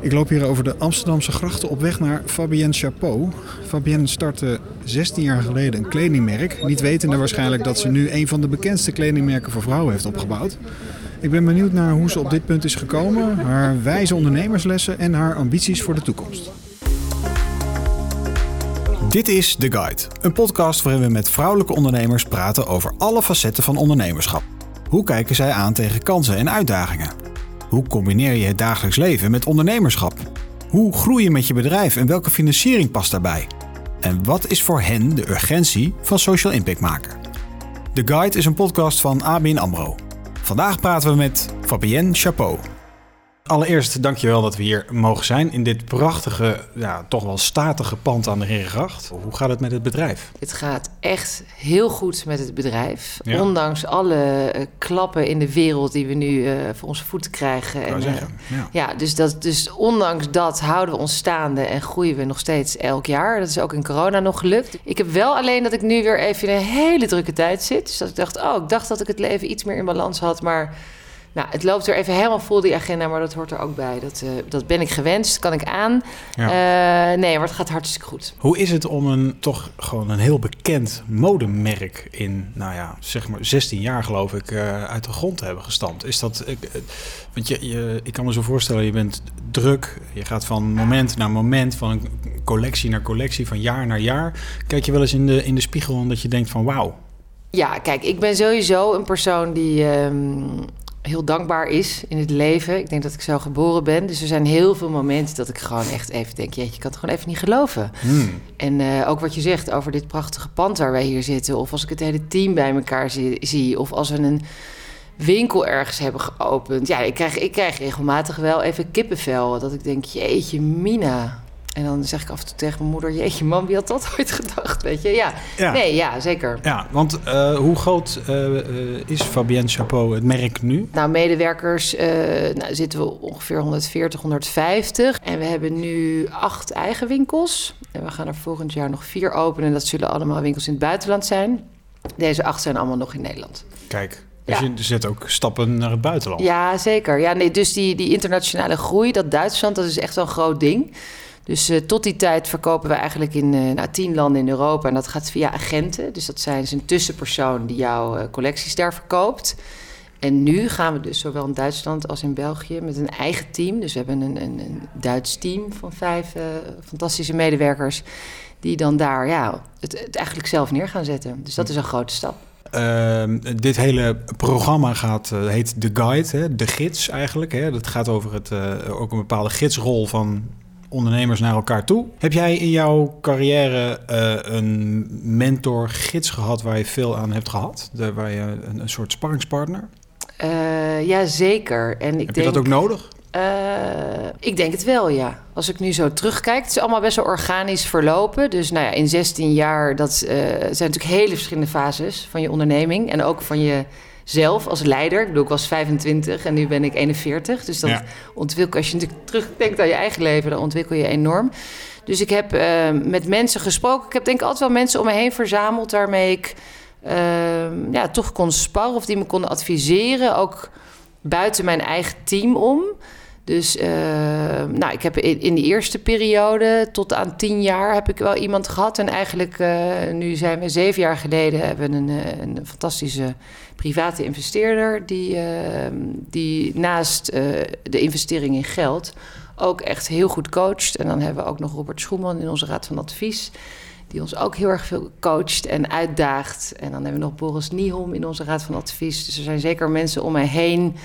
Ik loop hier over de Amsterdamse grachten op weg naar Fabienne Chapeau. Fabienne startte 16 jaar geleden een kledingmerk. Niet wetende waarschijnlijk dat ze nu een van de bekendste kledingmerken voor vrouwen heeft opgebouwd. Ik ben benieuwd naar hoe ze op dit punt is gekomen, haar wijze ondernemerslessen en haar ambities voor de toekomst. Dit is The Guide, een podcast waarin we met vrouwelijke ondernemers praten over alle facetten van ondernemerschap. Hoe kijken zij aan tegen kansen en uitdagingen? Hoe combineer je het dagelijks leven met ondernemerschap? Hoe groei je met je bedrijf en welke financiering past daarbij? En wat is voor hen de urgentie van social impact maken? The Guide is een podcast van ABN AMRO. Vandaag praten we met Fabienne Chapeau. Allereerst dankjewel dat we hier mogen zijn in dit prachtige, ja, toch wel statige pand aan de Herengracht. Hoe gaat het met het bedrijf? Het gaat echt heel goed met het bedrijf. Ondanks alle uh, klappen in de wereld die we nu uh, voor onze voeten krijgen. En, uh, ja. ja, dus, dat, dus ondanks dat houden we ons staande en groeien we nog steeds elk jaar. Dat is ook in corona nog gelukt. Ik heb wel alleen dat ik nu weer even in een hele drukke tijd zit. Dus dat ik dacht, oh, ik dacht dat ik het leven iets meer in balans had, maar... Nou, het loopt er even helemaal vol, die agenda, maar dat hoort er ook bij. Dat, uh, dat ben ik gewenst, kan ik aan. Ja. Uh, nee, maar het gaat hartstikke goed. Hoe is het om een toch gewoon een heel bekend modemerk in, nou ja, zeg maar 16 jaar geloof ik, uh, uit de grond te hebben gestampt? Is dat, want je, je, ik kan me zo voorstellen, je bent druk, je gaat van moment naar moment, van collectie naar collectie, van jaar naar jaar. Kijk je wel eens in de, in de spiegel en dat je denkt van wauw. Ja, kijk, ik ben sowieso een persoon die um, heel dankbaar is in het leven. Ik denk dat ik zo geboren ben. Dus er zijn heel veel momenten dat ik gewoon echt even denk... jeetje, ik kan het gewoon even niet geloven. Hmm. En uh, ook wat je zegt over dit prachtige pand waar wij hier zitten... of als ik het hele team bij elkaar zie... zie of als we een winkel ergens hebben geopend. Ja, ik krijg, ik krijg regelmatig wel even kippenvel. Dat ik denk, jeetje, Mina... En dan zeg ik af en toe tegen mijn moeder: Jeetje, man, wie had dat ooit gedacht? Weet je, ja. ja. Nee, ja, zeker. Ja, want uh, hoe groot uh, is Fabienne Chapeau, het merk nu? Nou, medewerkers uh, nou, zitten we ongeveer 140, 150. En we hebben nu acht eigen winkels. En we gaan er volgend jaar nog vier openen. En dat zullen allemaal winkels in het buitenland zijn. Deze acht zijn allemaal nog in Nederland. Kijk. Dus ja. je zet ook stappen naar het buitenland. Ja, zeker. Ja, nee, dus die, die internationale groei, dat Duitsland, dat is echt wel een groot ding. Dus uh, tot die tijd verkopen we eigenlijk in uh, nou, tien landen in Europa. En dat gaat via agenten. Dus dat zijn dus een tussenpersoon die jouw uh, collecties daar verkoopt. En nu gaan we dus zowel in Duitsland als in België met een eigen team. Dus we hebben een, een, een Duits team van vijf fantastische medewerkers. Die dan daar ja, het, eigenlijk zelf neer gaan zetten. Dus dat is een grote stap. Uh, dit hele programma gaat, heet The Guide, hè, de gids eigenlijk. Hè. Dat gaat over het, ook een bepaalde gidsrol van ondernemers naar elkaar toe. Heb jij in jouw carrière uh, een mentor, gids gehad waar je veel aan hebt gehad? De, waar je een, een soort sparringspartner? Uh, ja, zeker. En ik Heb denk, je dat ook nodig? Uh, ik denk het wel, ja. Als ik nu zo terugkijk, het is allemaal best wel organisch verlopen. Dus nou ja, in 16 jaar, dat zijn natuurlijk hele verschillende fases van je onderneming. En ook van je zelf als leider. Ik bedoel, ik was 25 en nu ben ik 41. Dus dat ja. ontwikkel als je natuurlijk terugdenkt aan je eigen leven, dan ontwikkel je enorm. Dus ik heb uh, met mensen gesproken. Ik heb denk ik altijd wel mensen om me heen verzameld waarmee ik uh, ja, toch kon sparren of die me konden adviseren. Ook buiten mijn eigen team om. Dus uh, nou, ik heb in, de eerste periode tot aan tien jaar heb ik wel iemand gehad. En eigenlijk, uh, nu zijn we zeven jaar geleden, hebben we een, eh, een fantastische private investeerder. Die, uh, die naast de investering in geld ook echt heel goed coacht. En dan hebben we ook nog Robert Schoeman in onze raad van advies. Die ons ook heel erg veel coacht en uitdaagt. En dan hebben we nog Boris Nieholm in onze raad van advies. Dus er zijn zeker mensen om mij heen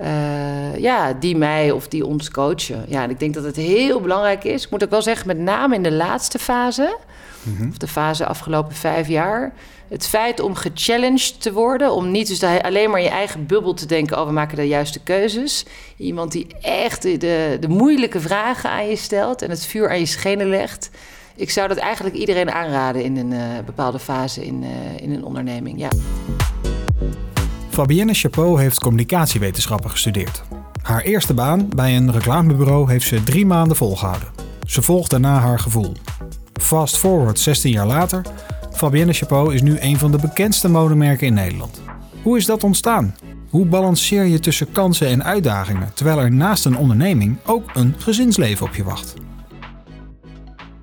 uh, ja, die mij of die ons coachen. Ja, en ik denk dat het heel belangrijk is. Ik moet ook wel zeggen, met name in de laatste fase, mm-hmm. of de fase afgelopen vijf jaar. Het feit om gechallenged te worden, om niet dus alleen maar in je eigen bubbel te denken: oh, we maken de juiste keuzes. Iemand die echt de, de, de moeilijke vragen aan je stelt en het vuur aan je schenen legt. Ik zou dat eigenlijk iedereen aanraden in een uh, bepaalde fase in, uh, in een onderneming. Ja. Fabienne Chapeau heeft communicatiewetenschappen gestudeerd. Haar eerste baan bij een reclamebureau heeft ze drie maanden volgehouden. Ze volgt daarna haar gevoel. Fast forward 16 jaar later, Fabienne Chapeau is nu een van de bekendste modemerken in Nederland. Hoe is dat ontstaan? Hoe balanceer je tussen kansen en uitdagingen terwijl er naast een onderneming ook een gezinsleven op je wacht?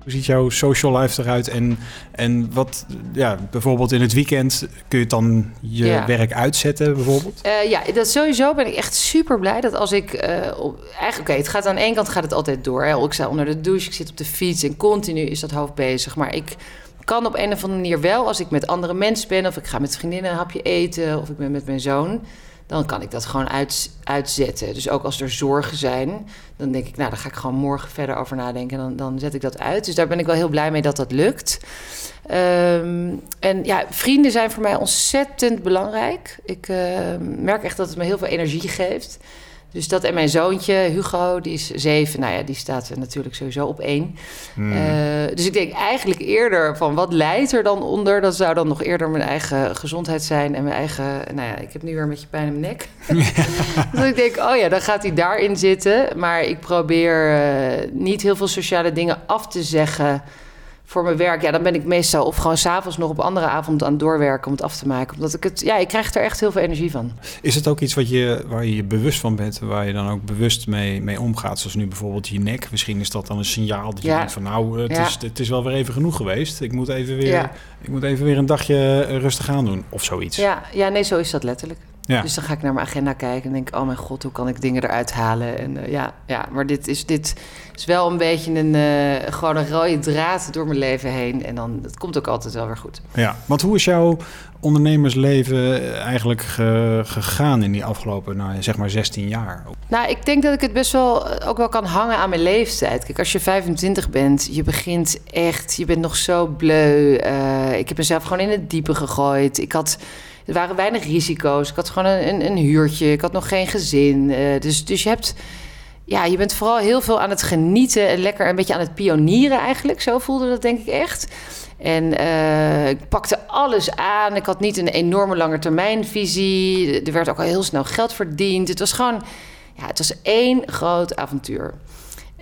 Hoe ziet jouw social life eruit? En, en wat, ja, bijvoorbeeld in het weekend kun je dan je Ja. werk uitzetten, bijvoorbeeld? Eh, ja, dat sowieso ben ik echt super blij dat als ik. eh, op, eigenlijk, oké, het gaat aan één kant gaat het altijd door. Hè. Ik sta onder de douche, ik zit op de fiets en continu is dat hoofd bezig. Maar ik kan op een of andere manier wel, als ik met andere mensen ben, of ik ga met vriendinnen een hapje eten, of ik ben met mijn zoon, dan kan ik dat gewoon uit, uitzetten. Dus ook als er zorgen zijn, dan denk ik, nou, daar ga ik gewoon morgen verder over nadenken. En dan, dan zet ik dat uit. Dus daar ben ik wel heel blij mee dat dat lukt. Ehm, en ja, vrienden zijn voor mij ontzettend belangrijk. Ik ehm, merk echt dat het me heel veel energie geeft. Dus dat en mijn zoontje, Hugo, die is zeven. Nou ja, die staat natuurlijk sowieso op één. Hmm. Eh, dus ik denk eigenlijk eerder van wat leidt er dan onder? Dat zou dan nog eerder mijn eigen gezondheid zijn en mijn eigen. Nou ja, ik heb nu weer een beetje pijn in mijn nek. dat ik denk, oh ja, dan gaat hij daarin zitten. Maar ik probeer eh, niet heel veel sociale dingen af te zeggen voor mijn werk. Ja, dan ben ik meestal of gewoon s'avonds nog op andere avond aan het doorwerken om het af te maken. Omdat ik het, ja, ik krijg er echt heel veel energie van. Is het ook iets wat je, waar je je bewust van bent, waar je dan ook bewust mee, mee omgaat? Zoals nu bijvoorbeeld je nek. Misschien is dat dan een signaal dat je Ja. denkt van nou, het, Ja. is, het is wel weer even genoeg geweest. Ik moet even weer, Ja. ik moet even weer een dagje eh, rustig aan doen of zoiets. Ja, ja, nee, zo is dat letterlijk. Ja. Dus dan ga ik naar mijn agenda kijken en denk, oh mijn god, hoe kan ik dingen eruit halen? En eh, ja, ja, maar dit is, dit is wel een beetje een, eh, gewoon een rode draad door mijn leven heen. En dan, het komt ook altijd wel weer goed. Ja, want hoe is jouw ondernemersleven eigenlijk ge- gegaan in die afgelopen, nou, zeg maar 16 jaar? Nou, ik denk dat ik het best wel eh, ook wel kan hangen aan mijn leeftijd. Kijk, als je 25 bent, je begint echt, je bent nog zo bleu. Eh, ik heb mezelf gewoon in het diepe gegooid. Ik had, er waren weinig risico's. Ik had gewoon een, een, een huurtje. Ik had nog geen gezin. Eh, dus, dus je hebt, ja, je bent vooral heel veel aan het genieten en lekker een beetje aan het pionieren eigenlijk. Zo voelde dat denk ik echt. En eh, ik pakte alles aan. Ik had niet een enorme lange termijnvisie. Er werd ook al heel snel geld verdiend. Het was gewoon, ja, het was één groot avontuur.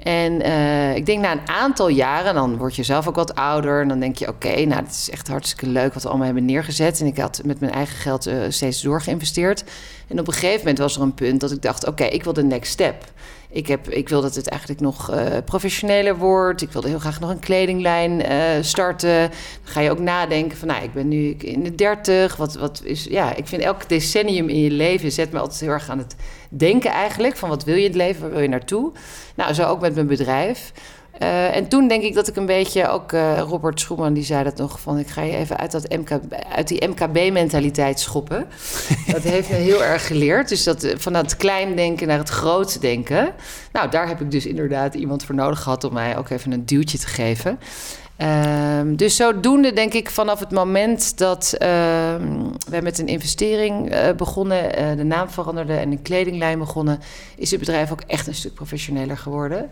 En eh, ik denk na een aantal jaren, dan word je zelf ook wat ouder. En dan denk je, oké, nou, het is echt hartstikke leuk wat we allemaal hebben neergezet. En ik had met mijn eigen geld eh, steeds door geïnvesteerd. En op een gegeven moment was er een punt dat ik dacht, oké, ik wil de next step. Ik, heb, ik wil dat het eigenlijk nog eh, professioneler wordt. Ik wilde heel graag nog een kledinglijn eh, starten. Dan ga je ook nadenken van, nou, ik ben nu in de dertig. Wat, wat is, ja, ik vind elk decennium in je leven zet me altijd heel erg aan het denken eigenlijk. Van wat wil je in het leven, waar wil je naartoe? Nou, zo ook met mijn bedrijf. Eh, en toen denk ik dat ik een beetje ook eh, Robert Schoeman die zei dat nog van ik ga je even uit, dat MK, uit die MKB-mentaliteit schoppen. dat heeft me heel erg geleerd. Dus dat, eh, van dat klein denken naar het groot denken. Nou, daar heb ik dus inderdaad iemand voor nodig gehad om mij ook even een duwtje te geven. Ehm, dus zodoende denk ik vanaf het moment dat ehm wij met een investering eh, begonnen, eh, de naam veranderde en een kledinglijn begonnen, is het bedrijf ook echt een stuk professioneler geworden.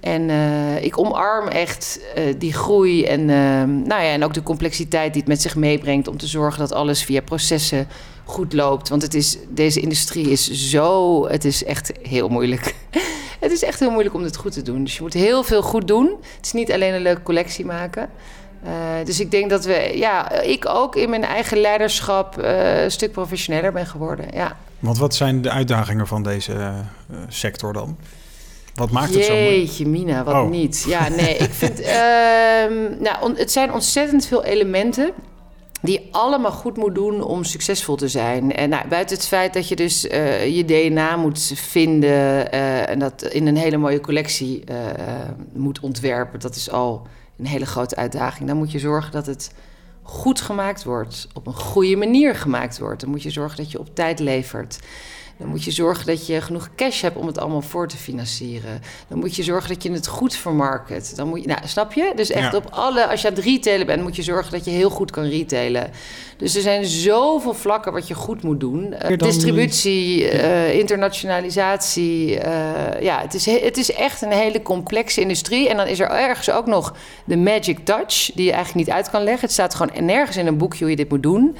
En eh, ik omarm echt die groei en, ehm, nou ja, en ook de complexiteit die het met zich meebrengt om te zorgen dat alles via processen goed loopt. Want het is, deze industrie is zo, het is echt heel moeilijk. het is echt heel moeilijk om dit goed te doen. Dus je moet heel veel goed doen. Het is niet alleen een leuke collectie maken. Eh, dus ik denk dat we, ja, ik ook in mijn eigen leiderschap eh, een stuk professioneler ben geworden. Ja. Want wat zijn de uitdagingen van deze eh, sector dan? Wat maakt het zo moeilijk? Jeetje, Mina, wat Oh. niet. Ja, nee, ik vind... ehm, nou, on- het zijn ontzettend veel elementen die allemaal goed moet doen om succesvol te zijn. En nou, buiten het feit dat je dus eh, je DNA moet vinden... eh, en dat in een hele mooie collectie eh, moet ontwerpen... dat is al een hele grote uitdaging. Dan moet je zorgen dat het goed gemaakt wordt. Op een goede manier gemaakt wordt. Dan moet je zorgen dat je op tijd levert. Dan moet je zorgen dat je genoeg cash hebt om het allemaal voor te financieren. Dan moet je zorgen dat je het goed vermarket. Dan moet je, nou, snap je? Dus echt Ja. op alle, als je aan het retailen bent, moet je zorgen dat je heel goed kan retailen. Dus er zijn zoveel vlakken wat je goed moet doen. Eh, distributie, eh, internationalisatie. eh, ja, het is, he- het is echt een hele complexe industrie. En dan is er ergens ook nog de magic touch, die je eigenlijk niet uit kan leggen. Het staat gewoon nergens in een boekje hoe je dit moet doen.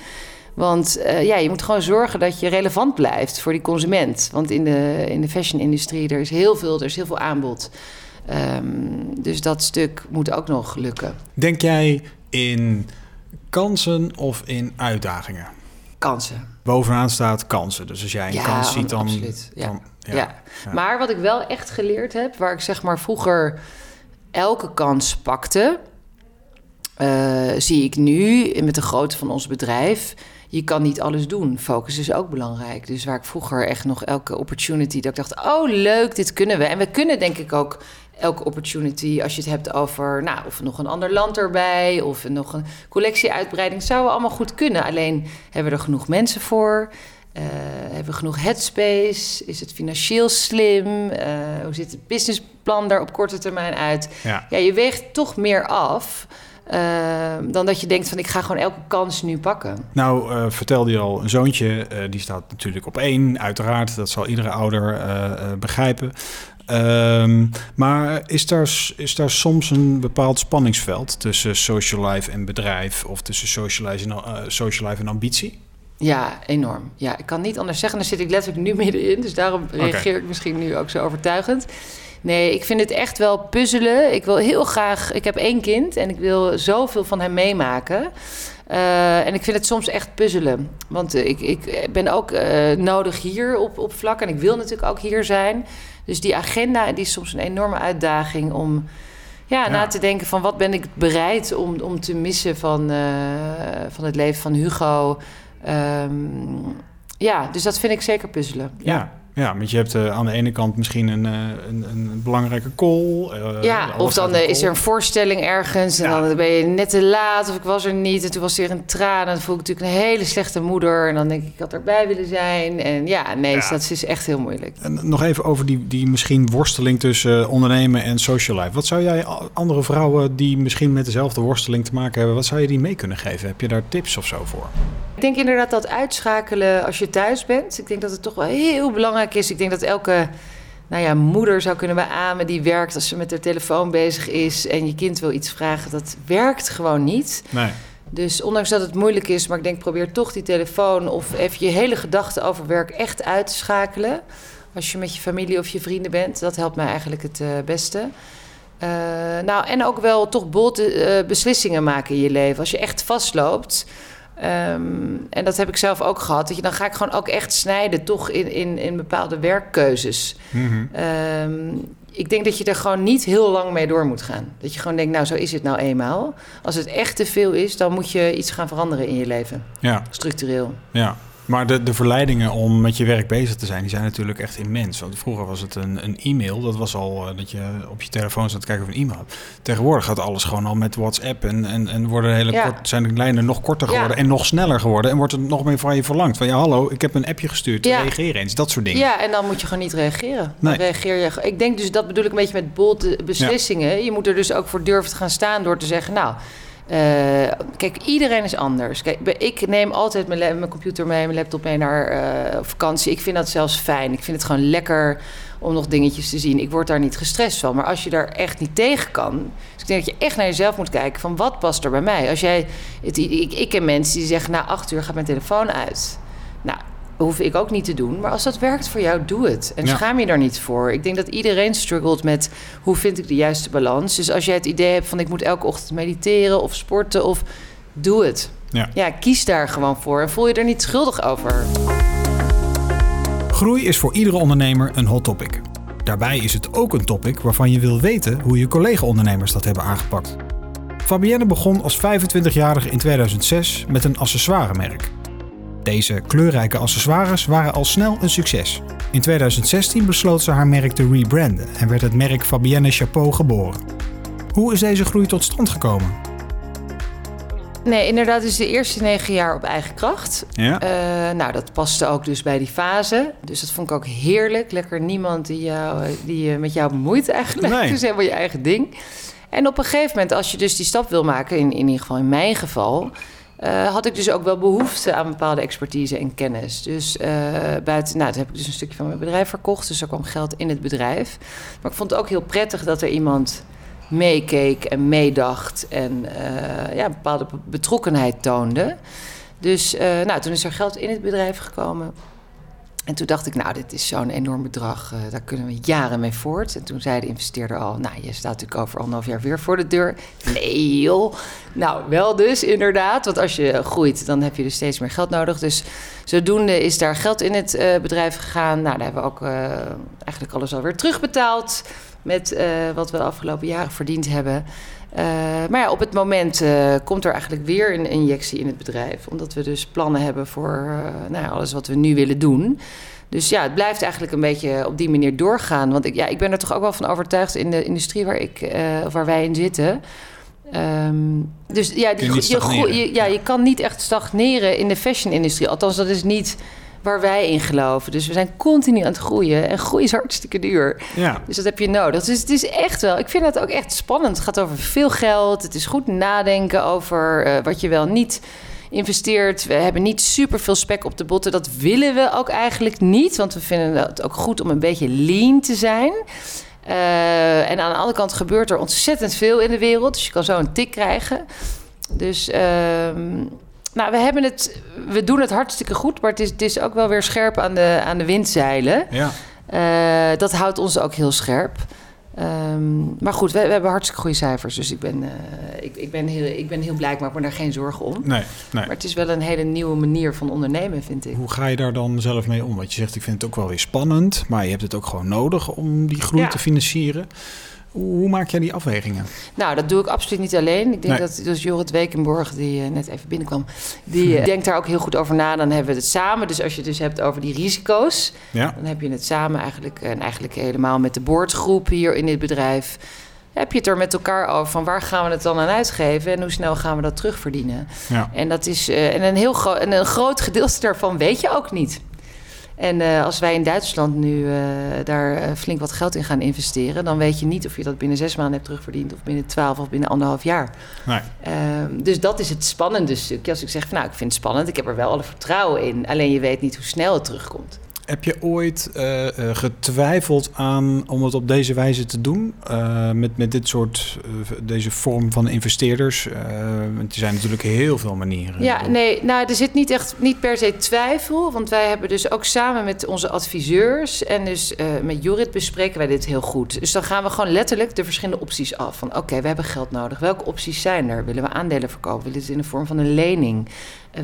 Want eh, ja, je moet gewoon zorgen dat je relevant blijft voor die consument. Want in de, in de fashion-industrie er is heel veel, er is heel veel aanbod. Ehm, dus dat stuk moet ook nog lukken. Denk jij in kansen of in uitdagingen? Kansen. Bovenaan staat kansen. Dus als jij een Ja, kans ziet, dan... absoluut. Ja. dan Ja. Ja. Maar wat ik wel echt geleerd heb, waar ik zeg maar vroeger elke kans pakte, eh, zie ik nu met de grootte van ons bedrijf. Je kan niet alles doen. Focus is ook belangrijk. Dus waar ik vroeger echt nog elke opportunity dat ik dacht, oh leuk, dit kunnen we. En we kunnen denk ik ook elke opportunity als je het hebt over, nou, of nog een ander land erbij, of nog een collectieuitbreiding, zouden we allemaal goed kunnen. Alleen hebben we er genoeg mensen voor. Eh, hebben we genoeg headspace? Is het financieel slim? Eh, hoe ziet het businessplan daar op korte termijn uit? Ja. Ja, je weegt toch meer af eh, dan dat je denkt van ik ga gewoon elke kans nu pakken. Nou, eh, vertelde je al, een zoontje, eh, die staat natuurlijk op één, uiteraard. Dat zal iedere ouder eh, begrijpen. Ehm, maar is daar, is daar soms een bepaald spanningsveld tussen social life en bedrijf... of tussen social life en, social life en ambitie? Ja, enorm. Ja, ik kan niet anders zeggen. Daar zit ik letterlijk nu middenin. Dus daarom reageer ik misschien nu ook zo overtuigend. Nee, ik vind het echt wel puzzelen. Ik wil heel graag... Ik heb één kind en ik wil zoveel van hem meemaken. Eh, en ik vind het soms echt puzzelen. Want eh, ik, ik ben ook eh, nodig hier op, op vlak. En ik wil natuurlijk ook hier zijn. Dus die agenda die is soms een enorme uitdaging om... Ja, Ja. na te denken van wat ben ik bereid om, om te missen van, eh, van het leven van Hugo. Ehm, ja, dus dat vind ik zeker puzzelen. Ja, ja want je hebt eh, aan de ene kant misschien een, eh, een, een belangrijke call. eh, Ja, of dan is er een voorstelling ergens en Ja. dan ben je net te laat of ik was er niet en toen was er weer een traan en dan voel ik natuurlijk een hele slechte moeder en dan denk ik ik had erbij willen zijn en ja, nee, Ja. dus dat is echt heel moeilijk. En nog even over die, die misschien worsteling tussen ondernemen en social life. Wat zou jij andere vrouwen die misschien met dezelfde worsteling te maken hebben, wat zou je die mee kunnen geven? Heb je daar tips of zo voor? Ik denk inderdaad dat uitschakelen als je thuis bent. Ik denk dat het toch wel heel belangrijk is. Ik denk dat elke nou ja, moeder zou kunnen beamen die werkt als ze met haar telefoon bezig is en je kind wil iets vragen. Dat werkt gewoon niet. Nee. Dus ondanks dat het moeilijk is, maar ik denk probeer toch die telefoon of even je hele gedachten over werk echt uit te schakelen. Als je met je familie of je vrienden bent, dat helpt mij eigenlijk het eh, beste. Eh, nou, en ook wel toch bold eh, beslissingen maken in je leven. Als je echt vastloopt, ehm, en dat heb ik zelf ook gehad, dat je, dan ga ik gewoon ook echt snijden, toch in, in, in bepaalde werkkeuzes. Mhm. Ehm, ik denk dat je er gewoon niet heel lang mee door moet gaan. Dat je gewoon denkt, nou, zo is het nou eenmaal. Als het echt te veel is, dan moet je iets gaan veranderen in je leven. Ja, Structureel. ja. Maar de, de verleidingen om met je werk bezig te zijn, die zijn natuurlijk echt immens. Want vroeger was het een, een e-mail. Dat was al eh, dat je op je telefoon zat te kijken of een e-mail. Tegenwoordig gaat alles gewoon al met WhatsApp. En, en, en worden hele Ja. kort, zijn de lijnen nog korter Ja. geworden en nog sneller geworden. En wordt er nog meer van je verlangd. Van ja, hallo, ik heb een appje gestuurd. Ja. Reageer eens. Dat soort dingen. Ja, en dan moet je gewoon niet reageren. Dan Nee. reageer je. Ik denk dus, dat bedoel ik een beetje met bold eh, beslissingen. Je moet er dus ook voor durven te gaan staan door te zeggen, nou... eh, kijk, iedereen is anders. Kijk, ik neem altijd mijn, mijn computer mee, mijn laptop mee naar eh, vakantie. Ik vind dat zelfs fijn. Ik vind het gewoon lekker om nog dingetjes te zien. Ik word daar niet gestrest van. Maar als je daar echt niet tegen kan... Dus ik denk dat je echt naar jezelf moet kijken van wat past er bij mij. Als jij, het, ik, ik ken mensen die zeggen, na acht uur gaat mijn telefoon uit. Nou, hoef ik ook niet te doen. Maar als dat werkt voor jou, doe het. En Ja. schaam je daar niet voor. Ik denk dat iedereen struggelt met hoe vind ik de juiste balans. Dus als jij het idee hebt van ik moet elke ochtend mediteren of sporten of doe het. Ja. Ja, kies daar gewoon voor en voel je er niet schuldig over. Groei is voor iedere ondernemer een hot topic. Daarbij is het ook een topic waarvan je wil weten hoe je collega-ondernemers dat hebben aangepakt. Fabienne begon als 25-jarige in 2006 met een accessoiremerk. Deze kleurrijke accessoires waren al snel een succes. In 2016 besloot ze haar merk te rebranden en werd het merk Fabienne Chapeau geboren. Hoe is deze groei tot stand gekomen? Nee, inderdaad, dus de eerste negen jaar op eigen kracht. Ja? Eh, nou, dat paste ook dus bij die fase. Dus dat vond ik ook heerlijk. Lekker niemand die, jou, die je met jou bemoeit eigenlijk. Nee. Dus helemaal je eigen ding. En op een gegeven moment, als je dus die stap wil maken... in, in ieder geval in mijn geval... eh, had ik dus ook wel behoefte aan bepaalde expertise en kennis. Dus eh, buiten, nou, toen heb ik dus een stukje van mijn bedrijf verkocht. Dus er kwam geld in het bedrijf. Maar ik vond het ook heel prettig dat er iemand meekeek en meedacht en eh, ja, een bepaalde be- betrokkenheid toonde. Dus nou, toen is er geld in het bedrijf gekomen. En toen dacht ik, nou, dit is zo'n enorm bedrag, uh, daar kunnen we jaren mee voort. En toen zei de investeerder al, nou, je staat natuurlijk over anderhalf jaar weer voor de deur. Nee joh, nou wel dus inderdaad, want als je groeit, dan heb je dus steeds meer geld nodig. Dus zodoende is daar geld in het uh, bedrijf gegaan. Nou, daar hebben we ook uh, eigenlijk alles alweer terugbetaald met wat we de afgelopen jaren verdiend hebben. Uh, maar ja, op het moment uh, komt er eigenlijk weer een injectie in het bedrijf. Omdat we dus plannen hebben voor uh, nou ja, alles wat we nu willen doen. Dus ja, het blijft eigenlijk een beetje op die manier doorgaan. Want ik, ja, ik ben er toch ook wel van overtuigd in de industrie waar, ik, waar wij in zitten. Um, dus ja, je, ja, je kan niet echt stagneren in de fashion-industrie. Althans, dat is niet waar wij in geloven. Dus we zijn continu aan het groeien. En groei is hartstikke duur. Ja. Dus dat heb je nodig. Dus het is echt wel... Ik vind het ook echt spannend. Het gaat over veel geld. Het is goed nadenken over uh, wat je wel niet investeert. We hebben niet super veel spek op de botten. Dat willen we ook eigenlijk niet. Want we vinden het ook goed om een beetje lean te zijn. Uh, en aan de andere kant gebeurt er ontzettend veel in de wereld. Dus je kan zo een tik krijgen. Dus... Uh, nou, we, hebben het, we doen het hartstikke goed, maar het is, het is ook wel weer scherp aan de, aan de windzeilen. Ja. Uh, dat houdt ons ook heel scherp. Um, maar goed, we, we, hebben hartstikke goede cijfers. Dus ik ben, uh, ik, ik, ben heel, ik ben heel blij, ik maak me daar geen zorgen om. Nee, nee. Maar het is wel een hele nieuwe manier van ondernemen, vind ik. Hoe ga je daar dan zelf mee om? Want je zegt, ik vind het ook wel weer spannend, maar je hebt het ook gewoon nodig om die groei ja. te financieren. Hoe maak jij die afwegingen? Nou, dat doe ik absoluut niet alleen. Ik denk dat dus Jorrit Wekenborg, die uh, net even binnenkwam, die uh, denkt daar ook heel goed over na. Dan hebben we het samen. Dus als je het dus hebt over die risico's, ja. dan heb je het samen eigenlijk. En eigenlijk helemaal met de boordgroep hier in dit bedrijf. Heb je het er met elkaar over van waar gaan we het dan aan uitgeven en hoe snel gaan we dat terugverdienen? Ja. En dat is uh, en een heel groot en een groot gedeelte daarvan weet je ook niet. En uh, als wij in Duitsland nu uh, daar uh, flink wat geld in gaan investeren, dan weet je niet of je dat binnen zes maanden hebt terugverdiend of binnen twaalf of binnen anderhalf jaar. Nee. Ehm, dus dat is het spannende stukje. Als ik zeg, van, nou, ik vind het spannend, ik heb er wel alle vertrouwen in, alleen je weet niet hoe snel het terugkomt. Heb je ooit uh, getwijfeld aan om het op deze wijze te doen? Uh, met, met dit soort, deze vorm van investeerders? er zijn natuurlijk heel veel manieren. Ja, nee, nou, er zit niet echt niet per se twijfel. Want wij hebben dus ook samen met onze adviseurs en dus met Jorrit bespreken wij dit heel goed. Dus dan gaan we gewoon letterlijk de verschillende opties af. Van oké, we hebben geld nodig. Welke opties zijn er? Willen we aandelen verkopen? Willen we het in de vorm van een lening?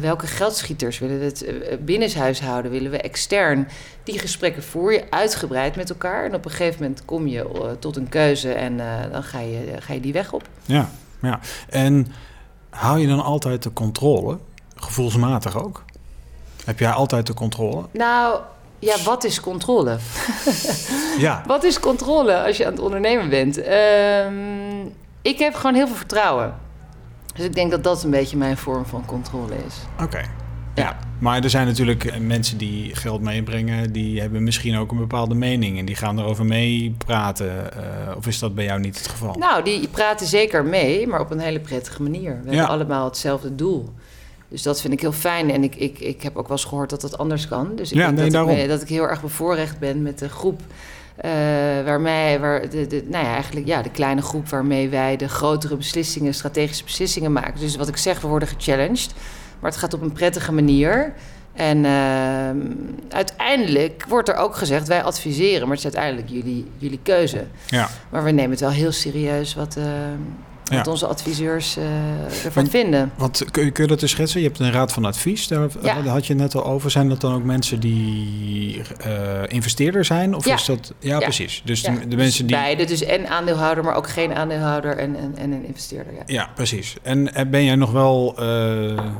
Welke geldschieters willen we het binnenshuis houden? Willen we extern? Die gesprekken voer je uitgebreid met elkaar. En op een gegeven moment kom je tot een keuze en dan ga je, ga je die weg op. Ja, ja. En hou je dan altijd de controle? Gevoelsmatig ook? Heb jij altijd de controle? Nou, ja, wat is controle? ja. Wat is controle als je aan het ondernemen bent? Um, ik heb gewoon heel veel vertrouwen. Dus ik denk dat dat een beetje mijn vorm van controle is. Oké. Ja, maar er zijn natuurlijk eh, mensen die geld meebrengen, die hebben misschien ook een bepaalde mening en die gaan erover mee praten. Uh, of is dat bij jou niet het geval? Nou, die praten zeker mee, maar op een hele prettige manier. We hebben allemaal hetzelfde doel. Dus dat vind ik heel fijn. En ik, ik, ik heb ook wel eens gehoord dat dat anders kan. Dus ik ja, denk dat, ik, dat ik heel erg bevoorrecht ben met de groep. Uh, waarmee, waar de, de, nou ja, eigenlijk ja, de kleine groep waarmee wij de grotere beslissingen, strategische beslissingen maken. Dus wat ik zeg, we worden gechallenged. Maar het gaat op een prettige manier. En uh, uiteindelijk wordt er ook gezegd, wij adviseren, maar het is uiteindelijk jullie, jullie keuze. Ja. Maar we nemen het wel heel serieus wat, uh, wat onze adviseurs uh, ervan vinden. Want kun je, kun je dat eens schetsen? Je hebt een raad van advies, daar, daar had je net al over. Zijn dat dan ook mensen die uh, investeerder zijn? Of is dat... Ja, precies. Dus de, de, mensen die... Beide, dus en aandeelhouder, maar ook geen aandeelhouder en, en, en een investeerder. Ja, precies. En eh, ben jij nog wel uh,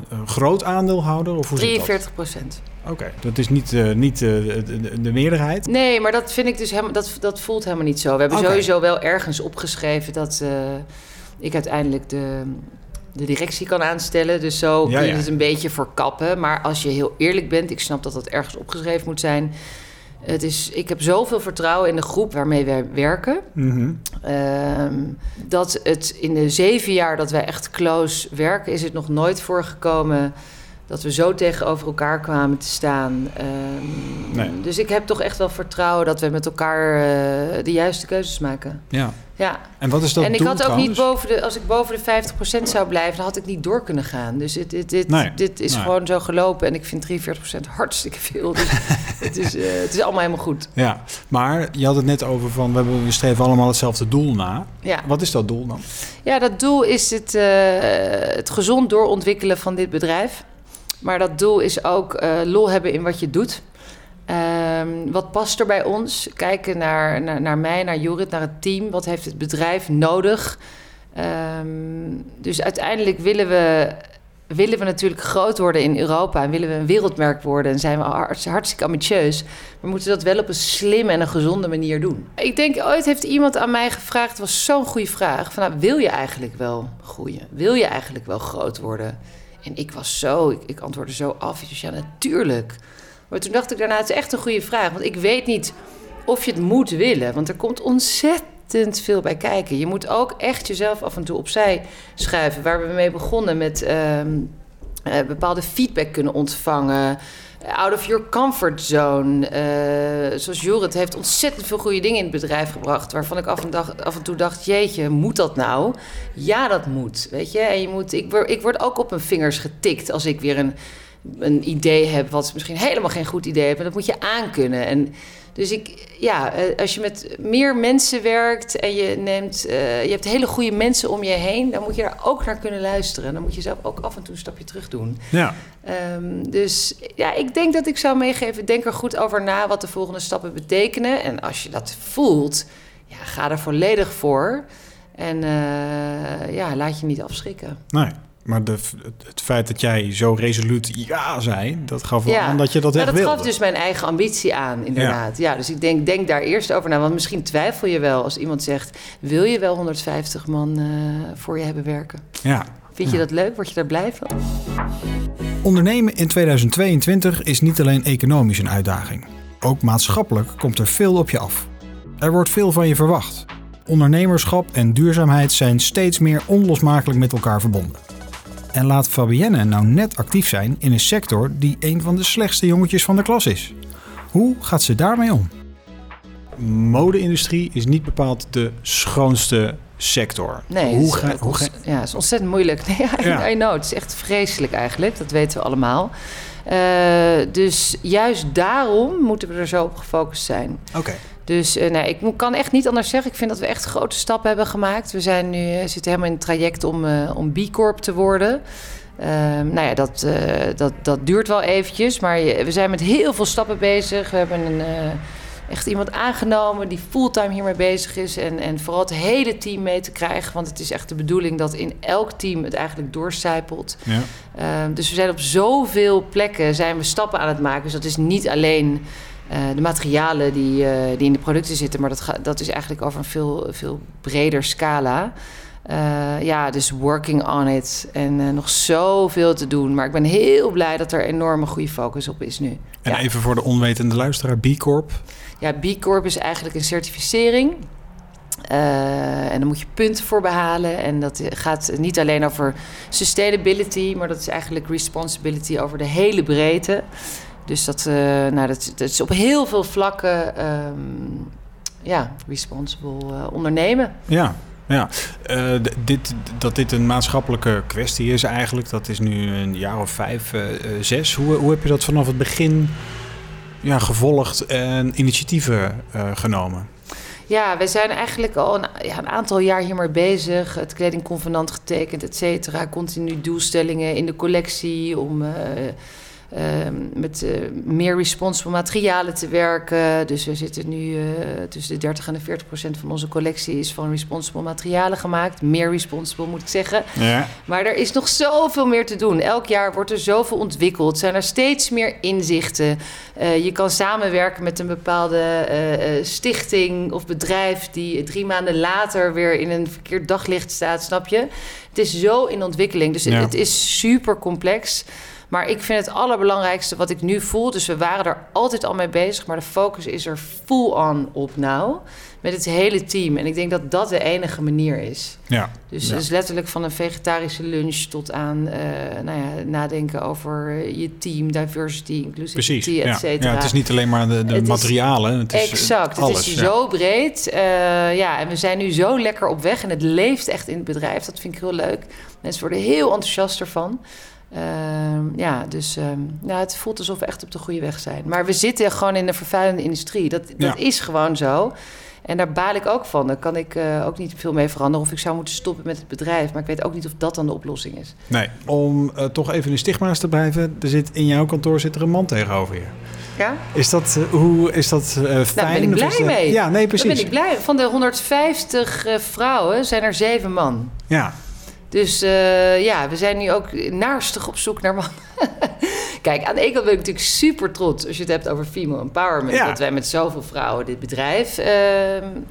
een groot aandeelhouder? Of hoe 43 procent. Oké, dat is niet, uh, niet uh, de, de, meerderheid? Nee, maar dat vind ik dus helemaal, dat, dat voelt helemaal niet zo. We hebben okay. sowieso wel ergens opgeschreven dat... Uh, ik uiteindelijk de, de directie kan aanstellen. Dus zo kun je het een beetje verkappen. Maar als je heel eerlijk bent, ik snap dat dat ergens opgeschreven moet zijn. Het is, ik heb zoveel vertrouwen in de groep waarmee wij werken. Mm dat het in de zeven jaar dat wij echt close werken, is het nog nooit voorgekomen dat we zo tegenover elkaar kwamen te staan. Ehm, Nee. Dus ik heb toch echt wel vertrouwen dat we met elkaar eh, de juiste keuzes maken. Ja. Ja. En wat is dat en ik doel had ook trouwens? niet boven de, als ik boven de 50% zou blijven, dan had ik niet door kunnen gaan. Dus dit, dit, dit, Nee. dit is Nee. gewoon zo gelopen. En ik vind 43% hartstikke veel. Dus het, is, eh, het is allemaal helemaal goed. Ja, maar je had het net over van we, hebben, we streven allemaal hetzelfde doel na. Ja. Wat is dat doel dan? Ja, dat doel is het, eh, het gezond doorontwikkelen van dit bedrijf. Maar dat doel is ook eh, lol hebben in wat je doet. Ehm, wat past er bij ons? Kijken naar, naar, mij, naar Jorrit, naar het team. Wat heeft het bedrijf nodig? Ehm, dus uiteindelijk willen we, willen we natuurlijk groot worden in Europa. En willen we een wereldmerk worden. En zijn we hart- hartstikke ambitieus. Maar we moeten dat wel op een slimme en een gezonde manier doen. Ik denk, ooit heeft iemand aan mij gevraagd... was zo'n goede vraag. Van, nou, wil je eigenlijk wel groeien? Wil je eigenlijk wel groot worden? En ik was zo, ik, ik antwoordde zo af. Dus ja, natuurlijk. Maar toen dacht ik daarna, het is echt een goede vraag. Want ik weet niet of je het moet willen. Want er komt ontzettend veel bij kijken. Je moet ook echt jezelf af en toe opzij schuiven. Waar we mee begonnen met ehm, eh, bepaalde feedback kunnen ontvangen. Out of your comfort zone. Eh, zoals Jorrit heeft ontzettend veel goede dingen in het bedrijf gebracht. Waarvan ik af en, dag, af en toe dacht: jeetje, moet dat nou? Ja, dat moet. Weet je, en je moet, ik, word, ik word ook op mijn vingers getikt als ik weer een, een idee heb. wat misschien helemaal geen goed idee is. Maar dat moet je aankunnen. En dus ik, ja, eh, als je met meer mensen werkt en je neemt, eh, je hebt hele goede mensen om je heen, dan moet je daar ook naar kunnen luisteren. Dan moet je zelf ook af en toe een stapje terug doen. Ja, Ehm, dus ja, ik denk dat ik zou meegeven, denk er goed over na wat de volgende stappen betekenen. En als je dat voelt, ja, ga er volledig voor. En eh, ja, laat je niet afschrikken. nee. Maar de, het, feit dat jij zo resoluut ja zei, dat gaf wel Ja. aan dat je dat Nou, echt dat wilde. gaf dus mijn eigen ambitie aan, inderdaad. Ja, dus ik denk, denk daar eerst over na. Want misschien twijfel je wel als iemand zegt... wil je wel 150 man eh, voor je hebben werken? Ja. Vind je dat leuk? Word je daar blij van? Ondernemen in 2022 is niet alleen economisch een uitdaging. Ook maatschappelijk komt er veel op je af. Er wordt veel van je verwacht. Ondernemerschap en duurzaamheid zijn steeds meer onlosmakelijk met elkaar verbonden. En laat Fabienne nou net actief zijn in een sector die een van de slechtste jongetjes van de klas is. Hoe gaat ze daarmee om? Mode-industrie is niet bepaald de schoonste sector. Nee, het hoe is ga, hoe ga, ja, het is ontzettend moeilijk. Nee, I, Ja. I know. Het is echt vreselijk eigenlijk. Dat weten we allemaal. Eh, dus juist daarom moeten we er zo op gefocust zijn. Oké. Dus eh, nee, ik kan echt niet anders zeggen. Ik vind dat we echt grote stappen hebben gemaakt. We zijn nu, eh, zitten helemaal in het traject om, eh, om B Corp te worden. Ehm, nou ja, dat, dat, dat duurt wel eventjes. Maar we zijn met heel veel stappen bezig. We hebben een, echt iemand aangenomen die fulltime hiermee bezig is. En, en vooral het hele team mee te krijgen. Want het is echt de bedoeling dat in elk team het eigenlijk doorcijpelt. Ja. Ehm, dus we zijn op zoveel plekken zijn we stappen aan het maken. Dus dat is niet alleen de materialen die, eh, die in de producten zitten, maar dat, ga- dat is eigenlijk over een veel, veel breder scala. Eh, ja, dus working on it. En eh, nog zoveel te doen. Maar ik ben heel blij dat er enorme goede focus op is nu. En ja. even voor de onwetende luisteraar, B Corp. Ja, B Corp is eigenlijk een certificering. Eh, en daar moet je punten voor behalen. En dat gaat niet alleen over sustainability, maar dat is eigenlijk responsibility over de hele breedte. Dus dat, eh, nou, dat, dat is op heel veel vlakken ehm, ja, responsible eh, ondernemen. Ja, ja. Eh, dit, dat dit een maatschappelijke kwestie is eigenlijk, dat is nu een jaar of vijf, zes. Hoe, hoe heb je dat vanaf het begin ja, gevolgd en initiatieven genomen? Ja, we zijn eigenlijk al een, ja, een aantal jaar hiermee bezig. Het kledingconvenant getekend, et cetera. Continu doelstellingen in de collectie om met eh, meer responsible materialen te werken. Dus we zitten nu eh, tussen de 30 en de 40 procent van onze collectie is van responsible materialen gemaakt. Meer responsible moet ik zeggen. Ja. Maar er is nog zoveel meer te doen. Elk jaar wordt er zoveel ontwikkeld. Zijn er steeds meer inzichten. Eh, je kan samenwerken met een bepaalde stichting of bedrijf die drie maanden later weer in een verkeerd daglicht staat, snap je? Het is zo in ontwikkeling. Dus Ja. het is super complex. Maar ik vind het allerbelangrijkste wat ik nu voel. Dus we waren er altijd al mee bezig, maar de focus is er full on op nou. Met het hele team. En ik denk dat dat de enige manier is. Ja. Dus, Ja. dus letterlijk van een vegetarische lunch tot aan eh, nou ja, nadenken over je team, diversity, inclusivity, Precies. et Ja. cetera. ja, het is niet alleen maar de, de Het is- materialen. Het is eh, Exact, alles. het is ja. zo breed. Eh, ja, en we zijn nu zo lekker op weg en het leeft echt in het bedrijf. Dat vind ik heel leuk. Mensen worden heel enthousiast ervan. Ehm, ja, dus ehm, ja, het voelt alsof we echt op de goede weg zijn. Maar we zitten gewoon in een vervuilende industrie. Dat, dat Ja. is gewoon zo. En daar baal ik ook van. Daar kan ik eh, ook niet veel mee veranderen. Of ik zou moeten stoppen met het bedrijf. Maar ik weet ook niet of dat dan de oplossing is. Nee, om eh, toch even in stigma's te blijven. Er zit, in jouw kantoor zit er een man tegenover je. Ja? Is dat, eh, hoe, is dat fijn? Nou, daar ben ik blij dat- mee. Ja, nee, precies. Daar ben ik blij. Van de 150 eh, vrouwen zijn er zeven man. Ja, Dus eh, ja, we zijn nu ook naarstig op zoek naar mannen. Kijk, aan de ene kant ben ik natuurlijk super trots als je het hebt over female empowerment. Ja. Dat wij met zoveel vrouwen dit bedrijf eh,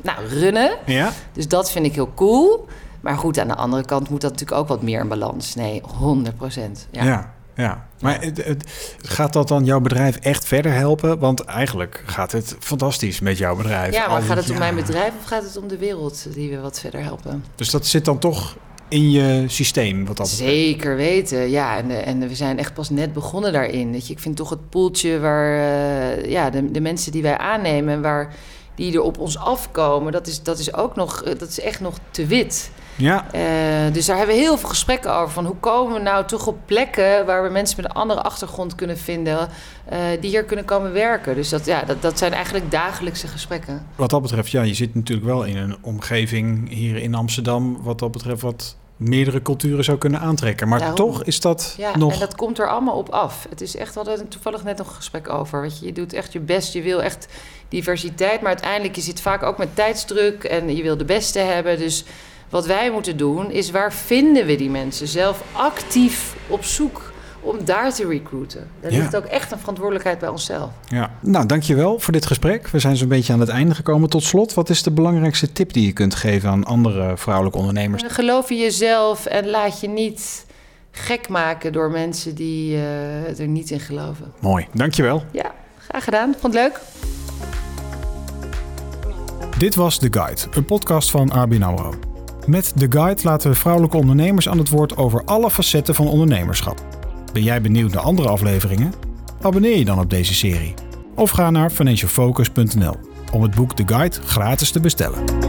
nou, runnen. ja. Dus dat vind ik heel cool. Maar goed, aan de andere kant moet dat natuurlijk ook wat meer in balans. Nee, 100 procent. Ja. Ja. ja, Maar het, het- gaat dat dan jouw bedrijf echt verder helpen? Want eigenlijk gaat het fantastisch met jouw bedrijf. Ja, maar gaat het om mijn bedrijf of gaat het om de wereld die we wat verder helpen? Dus dat zit dan toch in je systeem wat dat. Zeker weten, ja. En, eh, en we zijn echt pas net begonnen daarin. Weet je, ik vind toch het poeltje waar eh, ja, de, de mensen die wij aannemen, waar die er op ons afkomen, dat is, dat is ook nog, eh, dat is echt nog te wit. Ja, dus daar hebben we heel veel gesprekken over. Van hoe komen we nou toch op plekken waar we mensen met een andere achtergrond kunnen vinden, die hier kunnen komen werken. Dus dat, ja, dat, dat zijn eigenlijk dagelijkse gesprekken. wat dat betreft, ja, je zit natuurlijk wel in een omgeving hier in Amsterdam, wat dat betreft, wat meerdere culturen zou kunnen aantrekken. Maar Daarom. toch is dat Ja, nog. en dat komt er allemaal op af. Het is echt, we hadden toevallig net nog een gesprek over. Weet je, je doet echt je best, je wil echt diversiteit, maar uiteindelijk je zit vaak ook met tijdsdruk en je wil de beste hebben. Dus wat wij moeten doen is waar vinden we die mensen zelf actief op zoek om daar te recruiten. Daar Ja. ligt ook echt een verantwoordelijkheid bij onszelf. Ja. Nou, dankjewel voor dit gesprek. We zijn zo'n beetje aan het einde gekomen. Tot slot, wat is de belangrijkste tip die je kunt geven aan andere vrouwelijke ondernemers? Geloof in jezelf en laat je niet gek maken door mensen die eh, er niet in geloven. Mooi, dankjewel. Ja, graag gedaan. Vond het leuk. Dit was The Guide, een podcast van ABN AMRO. Met The Guide laten we vrouwelijke ondernemers aan het woord over alle facetten van ondernemerschap. Ben jij benieuwd naar andere afleveringen? Abonneer je dan op deze serie. Of ga naar financialfocus.nl om het boek The Guide gratis te bestellen.